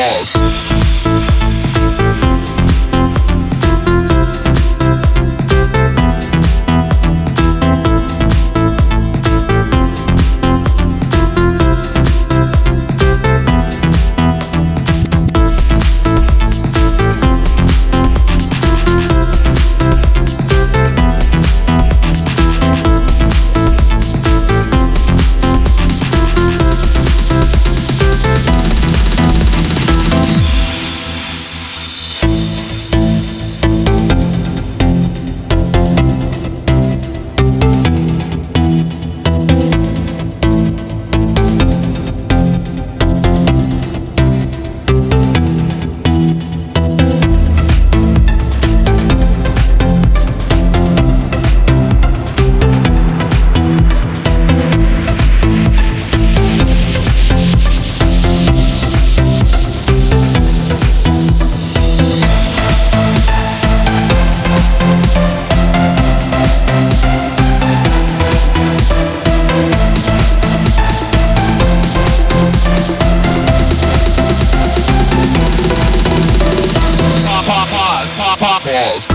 pause. Pause.